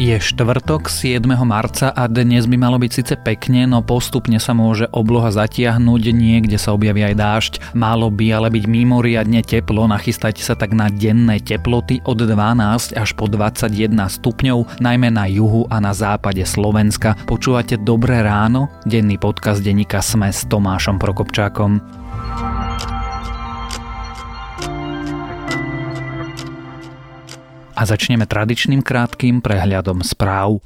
Je štvrtok 7. marca a dnes by malo byť síce pekne, no postupne sa môže obloha zatiahnuť, niekde sa objaví aj dážď. Malo by ale byť mimoriadne teplo, nachystajte sa tak na denné teploty od 12 až po 21 stupňov, najmä na juhu a na západe Slovenska. Počúvate Dobré ráno? Denný podcast denníka Sme s Tomášom Prokopčákom. A začneme tradičným krátkým prehľadom správ.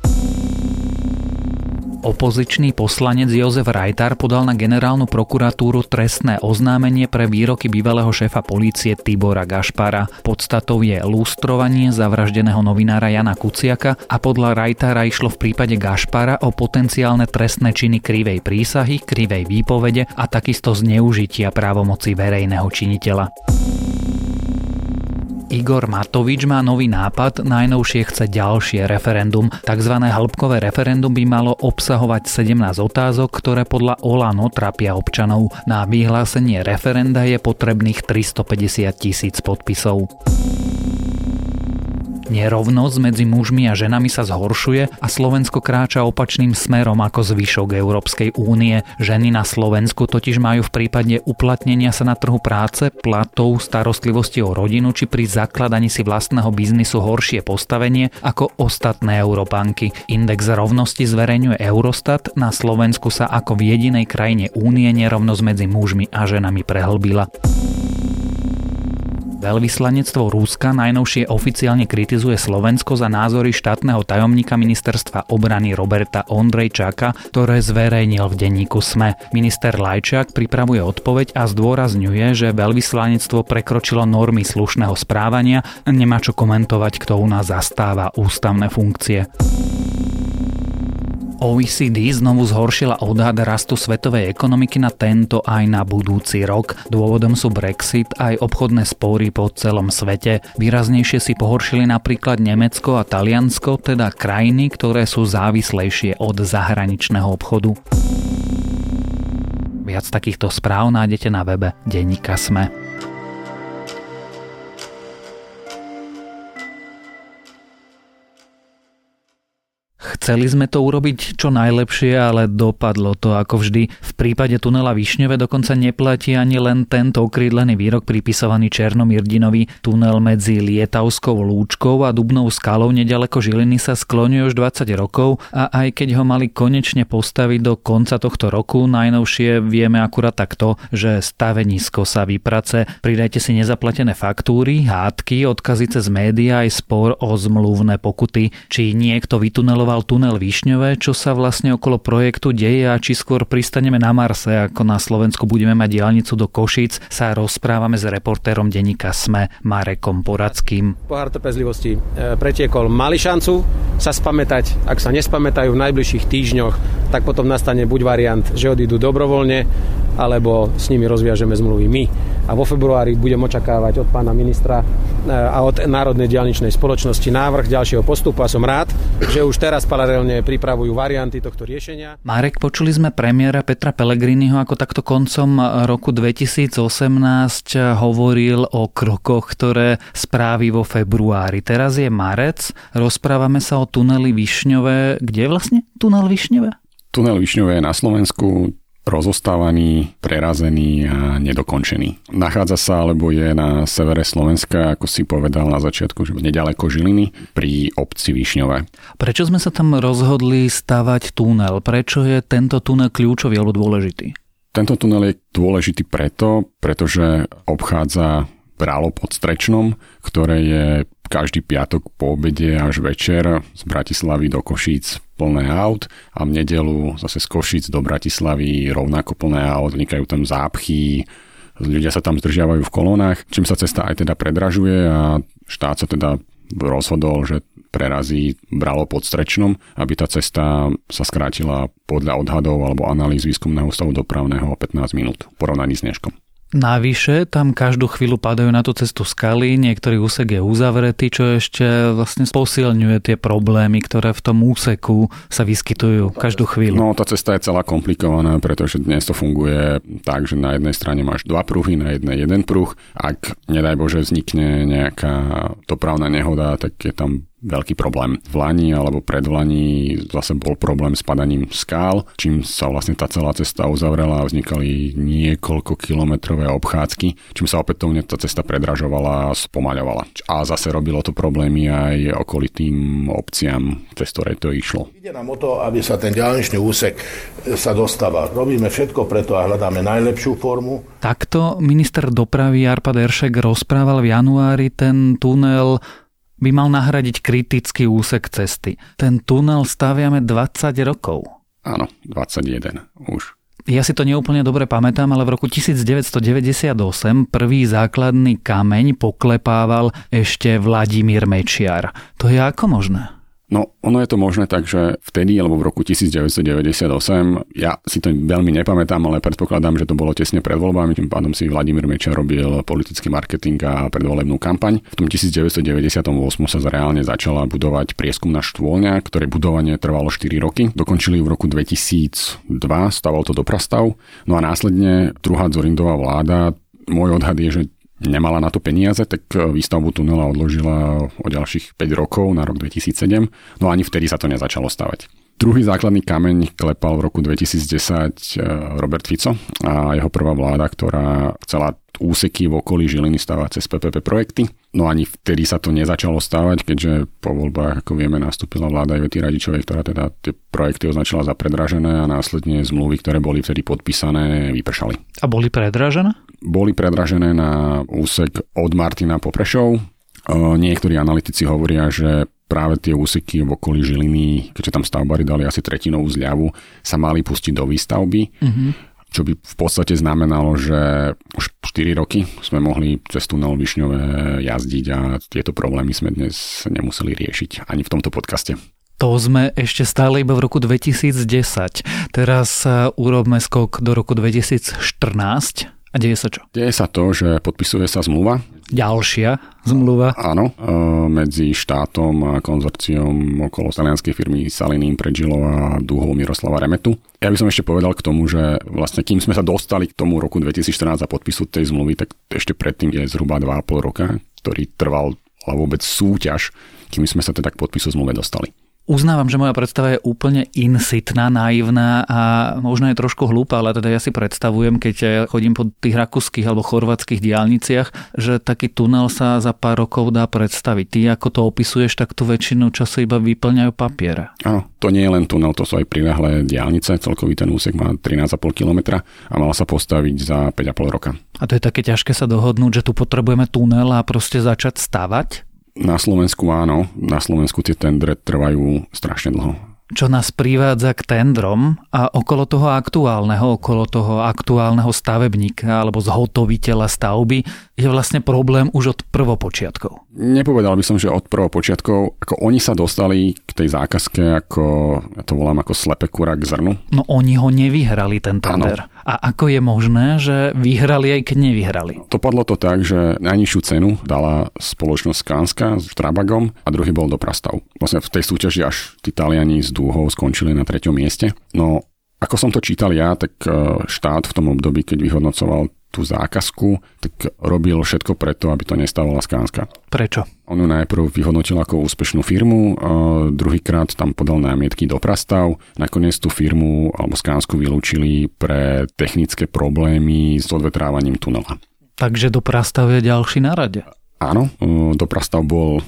Opozičný poslanec Jozef Rajtar podal na generálnu prokuratúru trestné oznámenie pre výroky bývalého šéfa polície Tibora Gašpara. Podstatou je lustrovanie zavraždeného novinára Jana Kuciaka a podľa Rajtara išlo v prípade Gašpara o potenciálne trestné činy krivej prísahy, krivej výpovede a takisto zneužitia právomoci verejného činiteľa. Igor Matovič má nový nápad, najnovšie chce ďalšie referendum. Takzvané hĺbkové referendum by malo obsahovať 17 otázok, ktoré podľa Olano trápia občanov. Na vyhlásenie referenda je potrebných 350 tisíc podpisov. Nerovnosť medzi mužmi a ženami sa zhoršuje a Slovensko kráča opačným smerom ako zvyšok Európskej únie. Ženy na Slovensku totiž majú v prípade uplatnenia sa na trhu práce, platov, starostlivosti o rodinu či pri zakladaní si vlastného biznisu horšie postavenie ako ostatné Európanky. Index rovnosti zverejňuje Eurostat, na Slovensku sa ako v jedinej krajine únie nerovnosť medzi mužmi a ženami prehlbila. Veľvyslanectvo Rúska najnovšie oficiálne kritizuje Slovensko za názory štátneho tajomníka ministerstva obrany Roberta Ondrejčáka, ktoré zverejnil v denníku SME. Minister Lajčák pripravuje odpoveď a zdôrazňuje, že veľvyslanectvo prekročilo normy slušného správania nemá čo komentovať, kto u nás zastáva ústavné funkcie. OECD znovu zhoršila odhad rastu svetovej ekonomiky na tento aj na budúci rok. Dôvodom sú Brexit aj obchodné spory po celom svete. Výraznejšie si pohoršili napríklad Nemecko a Taliansko, teda krajiny, ktoré sú závislejšie od zahraničného obchodu. Viac takýchto správ nájdete na webe Denníka Sme. Chceli sme to urobiť čo najlepšie, ale dopadlo to ako vždy. V prípade tunela Višňove dokonca neplatí ani len tento okrídlený výrok pripisovaný Černomirdinovi. Tunel medzi Lietavskou lúčkou a Dubnou skalou nedaleko Žiliny sa skloňuje už 20 rokov a aj keď ho mali konečne postaviť do konca tohto roku, najnovšie vieme akurát takto, že stavenisko sa vyprace. Pridajte si nezaplatené faktúry, hádky, odkazy cez médiá aj spor o zmluvné pokuty. Či niekto vytuneloval tunel Višňové, čo sa vlastne okolo projektu deje a či skôr pristaneme na Marse, ako na Slovensku budeme mať diálnicu do Košíc, sa rozprávame s reportérom denníka SME Marekom Poradským. Pohár trpezlivosti e, pretiekol. Mali šancu sa spamätať, ak sa nespamätajú v najbližších týždňoch, tak potom nastane buď variant, že odídu dobrovoľne, alebo s nimi rozviažeme zmluvy my. A vo februári budem očakávať od pána ministra e, a od Národnej diálničnej spoločnosti návrh ďalšieho postupu a som rád, že už teraz paralelne pripravujú varianty tohto riešenia. Marek, počuli sme premiéra Petra Pellegriniho, ako takto koncom roku 2018 hovoril o krokoch, ktoré správi vo februári. Teraz je marec, rozprávame sa o tuneli Višňové. Kde vlastne tunel Višňové? Tunel Višňové je na Slovensku rozostávaný, prerazený a nedokončený. Nachádza sa alebo je na severe Slovenska, ako si povedal na začiatku, že nedaleko Žiliny, pri obci Višňové. Prečo sme sa tam rozhodli stavať tunel? Prečo je tento tunel kľúčový alebo dôležitý? Tento tunel je dôležitý preto, pretože obchádza Bralo pod Strečnom, ktoré je každý piatok po obede až večer z Bratislavy do Košíc plné aut a v nedelu zase z Košic do Bratislavy rovnako plné aut, vznikajú tam zápchy, ľudia sa tam zdržiavajú v kolónach, čím sa cesta aj teda predražuje a štát sa teda rozhodol, že prerazí bralo pod Strečnom, aby tá cesta sa skrátila podľa odhadov alebo analýz výskumného stavu dopravného o 15 minút porovnaní s dneškom. Navyše, tam každú chvíľu padajú na tú cestu skaly, niektorý úsek je uzavretý, čo ešte vlastne posilňuje tie problémy, ktoré v tom úseku sa vyskytujú každú chvíľu. No, tá cesta je celá komplikovaná, pretože dnes to funguje tak, že na jednej strane máš dva pruhy, na jednej jeden pruh. Ak, nedaj Bože, vznikne nejaká dopravná nehoda, tak je tam veľký problém. V Lani alebo pred Lani zase bol problém s padaním skál, čím sa vlastne tá celá cesta uzavrela a vznikali niekoľko kilometrové obchádzky, čím sa opätovne tá cesta predražovala a spomaľovala. A zase robilo to problémy aj okolitým obciam, cez ktoré to išlo. Ide nám o to, aby sa ten ďalničný úsek sa dostával. Robíme všetko preto a hľadáme najlepšiu formu. Takto minister dopravy Arpad Eršek rozprával v januári ten tunel by mal nahradiť kritický úsek cesty. Ten tunel staviame 20 rokov. Áno, 21 už. Ja si to neúplne dobre pamätám, ale v roku 1998 prvý základný kameň poklepával ešte Vladimír Mečiar. To je ako možné? No, ono je to možné tak, že vtedy, alebo v roku 1998, ja si to veľmi nepamätám, ale predpokladám, že to bolo tesne pred voľbami, tým pádom si Vladimír Mečer robil politický marketing a predvolebnú kampaň. V tom 1998 sa reálne začala budovať prieskumná štôlňa, ktorej budovanie trvalo 4 roky. Dokončili v roku 2002, staval to doprastav. No a následne druhá Zorindová vláda môj odhad je, že nemala na to peniaze, tak e, výstavbu tunela odložila o ďalších 5 rokov na rok 2007, no ani vtedy sa to nezačalo stavať. Druhý základný kameň klepal v roku 2010 e, Robert Fico a jeho prvá vláda, ktorá chcela úseky v okolí Žiliny stavať cez PPP projekty. No ani vtedy sa to nezačalo stávať, keďže po voľbách, ako vieme, nastúpila vláda Ivety Radičovej, ktorá teda tie projekty označila za predražené a následne zmluvy, ktoré boli vtedy podpísané, vypršali. A boli predražené? Boli predražené na úsek od Martina po Prešov. Niektorí analytici hovoria, že práve tie úseky v okolí Žiliny, keďže tam stavbári dali asi tretinovú zľavu, sa mali pustiť do výstavby. Mm-hmm čo by v podstate znamenalo, že už 4 roky sme mohli cez tunel Višňové jazdiť a tieto problémy sme dnes nemuseli riešiť ani v tomto podcaste. To sme ešte stále iba v roku 2010. Teraz urobme skok do roku 2014 a deje sa čo? Deje sa to, že podpisuje sa zmluva. Ďalšia zmluva. Áno, e, medzi štátom a konzorciom okolo talianskej firmy Saliny Predžilov a dúhov Miroslava Remetu. Ja by som ešte povedal k tomu, že vlastne kým sme sa dostali k tomu roku 2014 a podpisu tej zmluvy, tak ešte predtým je zhruba 2,5 roka, ktorý trval vôbec súťaž, kým sme sa teda k podpisu zmluve dostali. Uznávam, že moja predstava je úplne insitná, naivná a možno je trošku hlúpa, ale teda ja si predstavujem, keď chodím po tých rakúskych alebo chorvátskych diálniciach, že taký tunel sa za pár rokov dá predstaviť. Ty ako to opisuješ, tak tu väčšinu času iba vyplňajú papiere. Áno, to nie je len tunel, to sú aj prilahlé diálnice. Celkový ten úsek má 13,5 km a mal sa postaviť za 5,5 roka. A to je také ťažké sa dohodnúť, že tu potrebujeme tunel a proste začať stavať? Na Slovensku áno, na Slovensku tie tendre trvajú strašne dlho čo nás privádza k tendrom a okolo toho aktuálneho, okolo toho aktuálneho stavebníka alebo zhotoviteľa stavby je vlastne problém už od prvopočiatkov. Nepovedal by som, že od prvopočiatkov, ako oni sa dostali k tej zákazke, ako ja to volám ako slepe kura k zrnu. No oni ho nevyhrali ten tender. Ano. A ako je možné, že vyhrali aj keď nevyhrali? padlo to tak, že najnižšiu cenu dala spoločnosť Skanska s Trabagom a druhý bol Doprastav. Vlastne v tej súťaži až tí Taliani z dúhov skončili na treťom mieste. No ako som to čítal ja, tak e, štát v tom období, keď vyhodnocoval tú zákazku, tak robil všetko preto, aby to nestávala Skánska. Prečo? On ju najprv vyhodnotil ako úspešnú firmu, druhýkrát tam podal námietky do prastav, nakoniec tú firmu alebo Skánsku vylúčili pre technické problémy s odvetrávaním tunela. Takže do prastav je ďalší na rade. Áno, Doprastav bol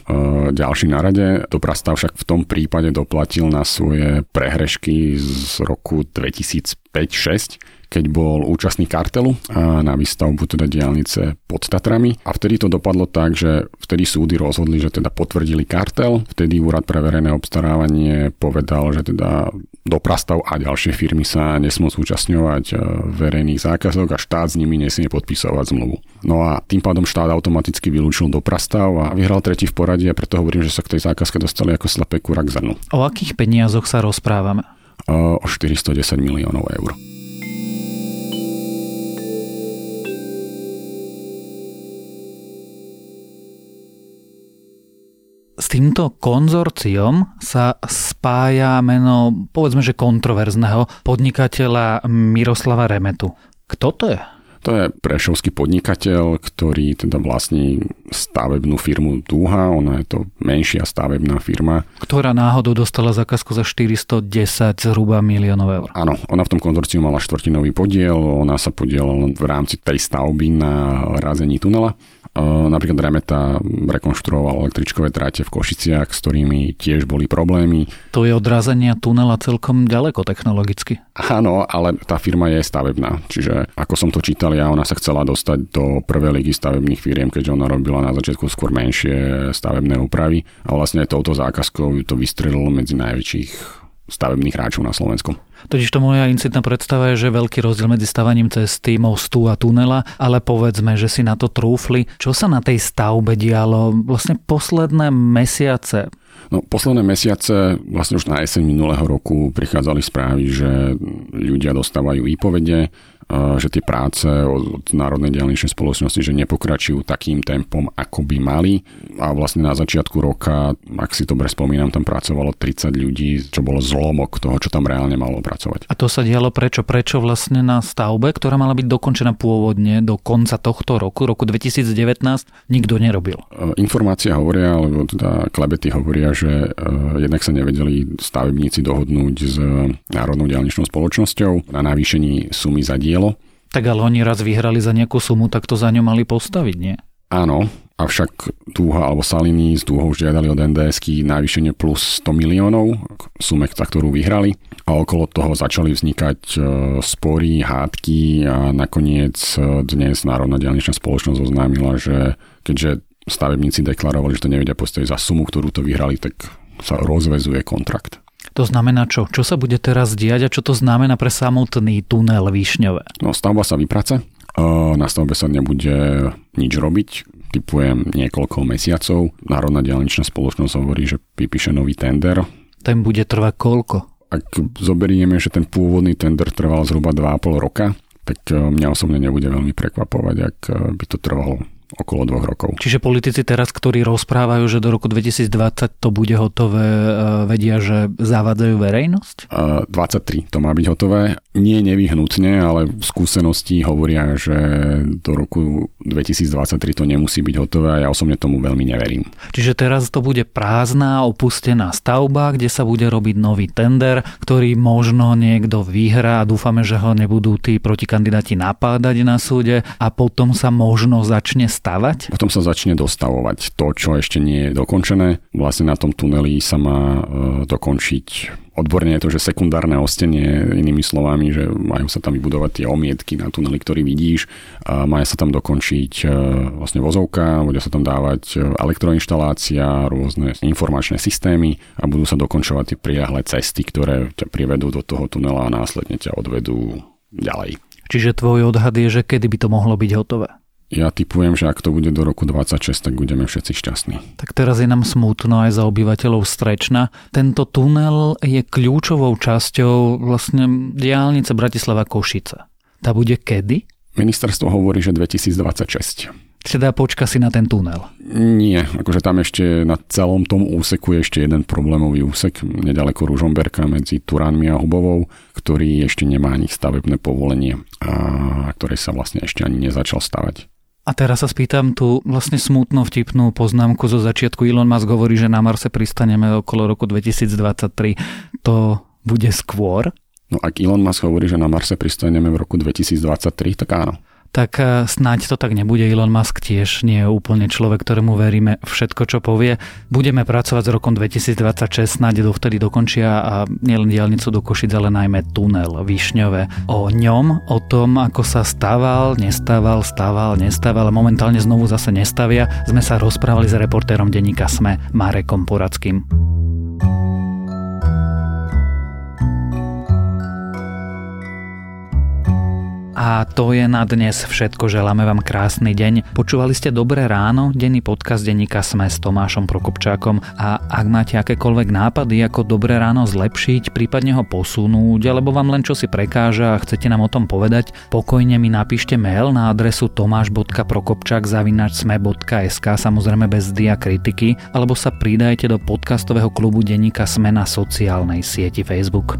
ďalší na rade. Doprastav však v tom prípade doplatil na svoje prehrešky z roku 2005-6 keď bol účastný kartelu na výstavbu teda diálnice pod Tatrami a vtedy to dopadlo tak, že vtedy súdy rozhodli, že teda potvrdili kartel, vtedy úrad pre verejné obstarávanie povedal, že teda doprastav a ďalšie firmy sa nesmú zúčastňovať e, verejných zákazok a štát s nimi nesmie podpisovať zmluvu. No a tým pádom štát automaticky vylúčil doprastav a vyhral tretí v poradí a preto hovorím, že sa k tej zákazke dostali ako slepé kura k zrnu. O akých peniazoch sa rozprávame? E, o 410 miliónov eur. S týmto konzorciom sa spája meno, povedzme, že kontroverzného podnikateľa Miroslava Remetu. Kto to je? To je prešovský podnikateľ, ktorý teda vlastní stavebnú firmu Dúha, ona je to menšia stavebná firma. Ktorá náhodou dostala zákazku za 410 zhruba miliónov eur. Áno, ona v tom konzorciu mala štvrtinový podiel, ona sa podielala v rámci tej stavby na razení tunela. Napríklad Remeta rekonštruoval električkové tráte v Košiciach, s ktorými tiež boli problémy. To je odrazenia tunela celkom ďaleko technologicky. Áno, ale tá firma je stavebná. Čiže ako som to čítal ja, ona sa chcela dostať do prvej ligy stavebných firiem, keďže ona robila na začiatku skôr menšie stavebné úpravy a vlastne touto zákazkou to vystrelilo medzi najväčších stavebných hráčov na Slovensku. Totiž to moja incitná predstava je, že veľký rozdiel medzi stavaním cesty, mostu a tunela, ale povedzme, že si na to trúfli. Čo sa na tej stavbe dialo vlastne posledné mesiace? No, posledné mesiace, vlastne už na jeseň minulého roku prichádzali správy, že ľudia dostávajú výpovede, že tie práce od Národnej diálničnej spoločnosti, že nepokračujú takým tempom, ako by mali. A vlastne na začiatku roka, ak si dobre spomínam, tam pracovalo 30 ľudí, čo bolo zlomok toho, čo tam reálne malo pracovať. A to sa dialo prečo? Prečo vlastne na stavbe, ktorá mala byť dokončená pôvodne do konca tohto roku, roku 2019, nikto nerobil? E, informácia hovoria, alebo teda klebety hovoria, že uh, jednak sa nevedeli stavebníci dohodnúť s Národnou diálničnou spoločnosťou na navýšení sumy za diel dielo. Tak ale oni raz vyhrali za nejakú sumu, tak to za ňu mali postaviť, nie? Áno, avšak Dúha alebo Saliny z Dúhou žiadali od nds navýšenie plus 100 miliónov, sume, za ktorú vyhrali. A okolo toho začali vznikať e, spory, hádky a nakoniec e, dnes Národná diálničná spoločnosť oznámila, že keďže stavebníci deklarovali, že to nevedia postaviť za sumu, ktorú to vyhrali, tak sa rozvezuje kontrakt. To znamená čo? Čo sa bude teraz diať a čo to znamená pre samotný tunel Výšňové? No stavba sa vyprace, na stavbe sa nebude nič robiť, typujem niekoľko mesiacov. Národná diálničná spoločnosť hovorí, že vypíše nový tender. Ten bude trvať koľko? Ak zoberieme, že ten pôvodný tender trval zhruba 2,5 roka, tak mňa osobne nebude veľmi prekvapovať, ak by to trvalo okolo dvoch rokov. Čiže politici teraz, ktorí rozprávajú, že do roku 2020 to bude hotové, e, vedia, že zavádzajú verejnosť? 23 to má byť hotové. Nie nevyhnutne, ale skúsenosti hovoria, že do roku 2023 to nemusí byť hotové a ja osobne tomu veľmi neverím. Čiže teraz to bude prázdna, opustená stavba, kde sa bude robiť nový tender, ktorý možno niekto vyhrá a dúfame, že ho nebudú tí protikandidáti napádať na súde a potom sa možno začne stavať? Potom sa začne dostavovať to, čo ešte nie je dokončené. Vlastne na tom tuneli sa má e, dokončiť odborne je to, že sekundárne ostenie, inými slovami, že majú sa tam vybudovať tie omietky na tuneli, ktorý vidíš, a majú sa tam dokončiť e, vlastne vozovka, bude sa tam dávať e, elektroinštalácia, rôzne informačné systémy a budú sa dokončovať tie priahle cesty, ktoré ťa privedú do toho tunela a následne ťa odvedú ďalej. Čiže tvoj odhad je, že kedy by to mohlo byť hotové? Ja typujem, že ak to bude do roku 26, tak budeme všetci šťastní. Tak teraz je nám smutno aj za obyvateľov Strečna. Tento tunel je kľúčovou časťou vlastne diálnice Bratislava Košice. Tá bude kedy? Ministerstvo hovorí, že 2026. Teda počka si na ten tunel. Nie, akože tam ešte na celom tom úseku je ešte jeden problémový úsek nedaleko Ružomberka medzi Turánmi a Hubovou, ktorý ešte nemá ani stavebné povolenie a ktorý sa vlastne ešte ani nezačal stavať. A teraz sa spýtam tú vlastne smutnú vtipnú poznámku zo začiatku. Elon Musk hovorí, že na Marse pristaneme okolo roku 2023. To bude skôr? No ak Elon Musk hovorí, že na Marse pristaneme v roku 2023, tak áno tak eh, snáď to tak nebude. Elon Musk tiež nie je úplne človek, ktorému veríme všetko, čo povie. Budeme pracovať s rokom 2026, snáď dovtedy dokončia a nielen diálnicu do Košic, ale najmä tunel Višňové. O ňom, o tom, ako sa stával, nestával, stával, nestával, momentálne znovu zase nestavia, sme sa rozprávali s reportérom denníka SME Marekom Poradským. A to je na dnes všetko. Želáme vám krásny deň. Počúvali ste Dobré ráno, denný podcast denníka Sme s Tomášom Prokopčákom a ak máte akékoľvek nápady, ako Dobré ráno zlepšiť, prípadne ho posunúť, alebo vám len čo si prekáža a chcete nám o tom povedať, pokojne mi napíšte mail na adresu tomáš.prokopčak.sme.sk samozrejme bez diakritiky, alebo sa pridajte do podcastového klubu denníka Sme na sociálnej sieti Facebook.